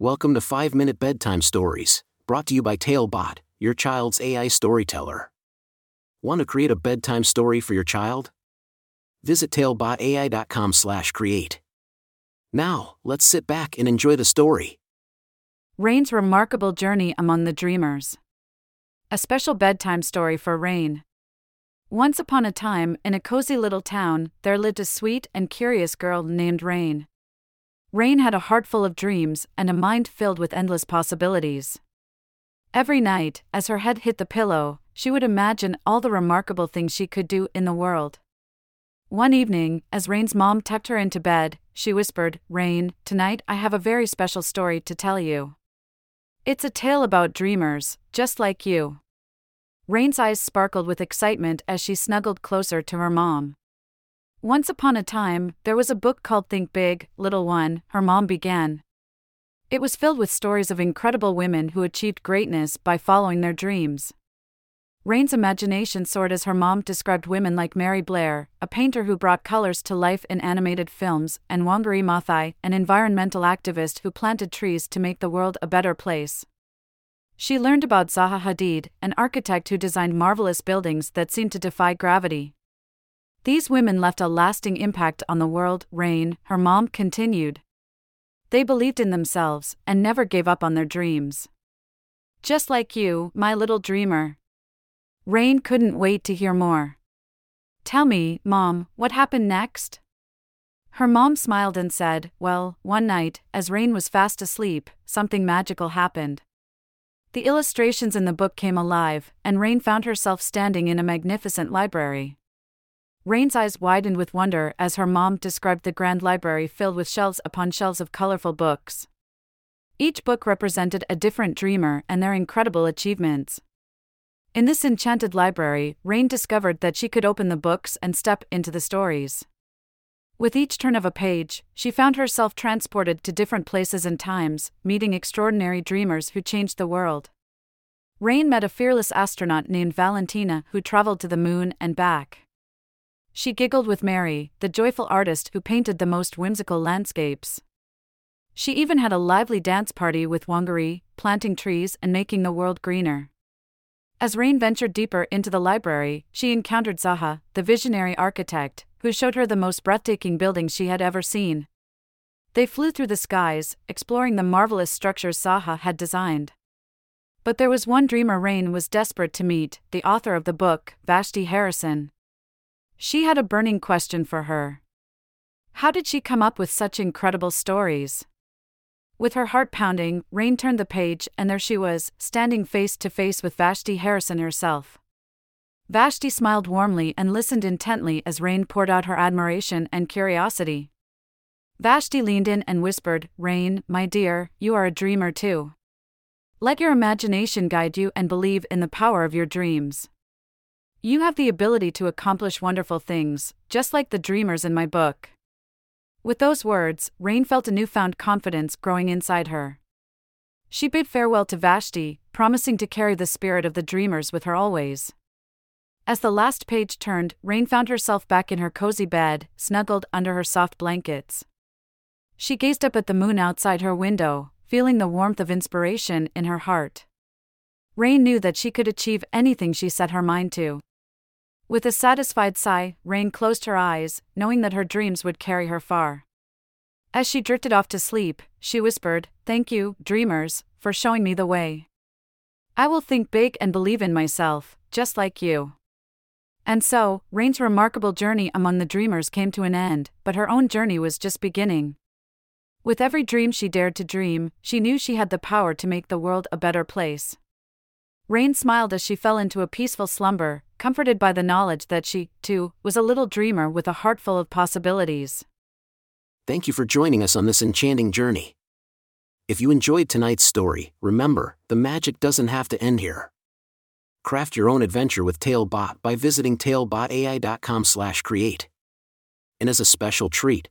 Welcome to 5 Minute Bedtime Stories, brought to you by Talebot, your child's AI storyteller. Want to create a bedtime story for your child? Visit talebotai.com/create. Now, let's sit back and enjoy the story. Rayne's remarkable journey among the dreamers. A special bedtime story for Rayne. Once upon a time, in a cozy little town, there lived a sweet and curious girl named Rayne. Rayne had a heart full of dreams and a mind filled with endless possibilities. Every night, as her head hit the pillow, she would imagine all the remarkable things she could do in the world. One evening, as Rayne's mom tucked her into bed, she whispered, Rayne, tonight I have a very special story to tell you. It's a tale about dreamers, just like you. Rayne's eyes sparkled with excitement as she snuggled closer to her mom. Once upon a time, there was a book called Think Big, Little One, her mom began. It was filled with stories of incredible women who achieved greatness by following their dreams. Rayne's imagination soared as her mom described women like Mary Blair, a painter who brought colors to life in animated films, and Wangari Maathai, an environmental activist who planted trees to make the world a better place. She learned about Zaha Hadid, an architect who designed marvelous buildings that seemed to defy gravity. These women left a lasting impact on the world, Rayne, her mom continued. They believed in themselves and never gave up on their dreams. Just like you, my little dreamer. Rayne couldn't wait to hear more. Tell me, Mom, what happened next? Her mom smiled and said, Well, one night, as Rayne was fast asleep, something magical happened. The illustrations in the book came alive, and Rayne found herself standing in a magnificent library. Rayne's eyes widened with wonder as her mom described the grand library filled with shelves upon shelves of colorful books. Each book represented a different dreamer and their incredible achievements. In this enchanted library, Rayne discovered that she could open the books and step into the stories. With each turn of a page, she found herself transported to different places and times, meeting extraordinary dreamers who changed the world. Rayne met a fearless astronaut named Valentina who traveled to the moon and back. She giggled with Mary, the joyful artist who painted the most whimsical landscapes. She even had a lively dance party with Wangari, planting trees and making the world greener. As Rayne ventured deeper into the library, she encountered Zaha, the visionary architect, who showed her the most breathtaking buildings she had ever seen. They flew through the skies, exploring the marvelous structures Zaha had designed. But there was one dreamer Rayne was desperate to meet the author of the book, Vashti Harrison. She had a burning question for her. How did she come up with such incredible stories? With her heart pounding, Rayne turned the page, and there she was, standing face to face with Vashti Harrison herself. Vashti smiled warmly and listened intently as Rayne poured out her admiration and curiosity. Vashti leaned in and whispered, Rayne, my dear, you are a dreamer too. Let your imagination guide you and believe in the power of your dreams. You have the ability to accomplish wonderful things, just like the dreamers in my book. With those words, Rayne felt a newfound confidence growing inside her. She bid farewell to Vashti, promising to carry the spirit of the dreamers with her always. As the last page turned, Rayne found herself back in her cozy bed, snuggled under her soft blankets. She gazed up at the moon outside her window, feeling the warmth of inspiration in her heart. Rayne knew that she could achieve anything she set her mind to. With a satisfied sigh, Rayne closed her eyes, knowing that her dreams would carry her far. As she drifted off to sleep, she whispered, Thank you, dreamers, for showing me the way. I will think big and believe in myself, just like you. And so, Rayne's remarkable journey among the dreamers came to an end, but her own journey was just beginning. With every dream she dared to dream, she knew she had the power to make the world a better place. Rayne smiled as she fell into a peaceful slumber, comforted by the knowledge that she, too, was a little dreamer with a heart full of possibilities. Thank you for joining us on this enchanting journey. If you enjoyed tonight's story, remember, the magic doesn't have to end here. Craft your own adventure with Talebot by visiting talebotai.com/create. And as a special treat,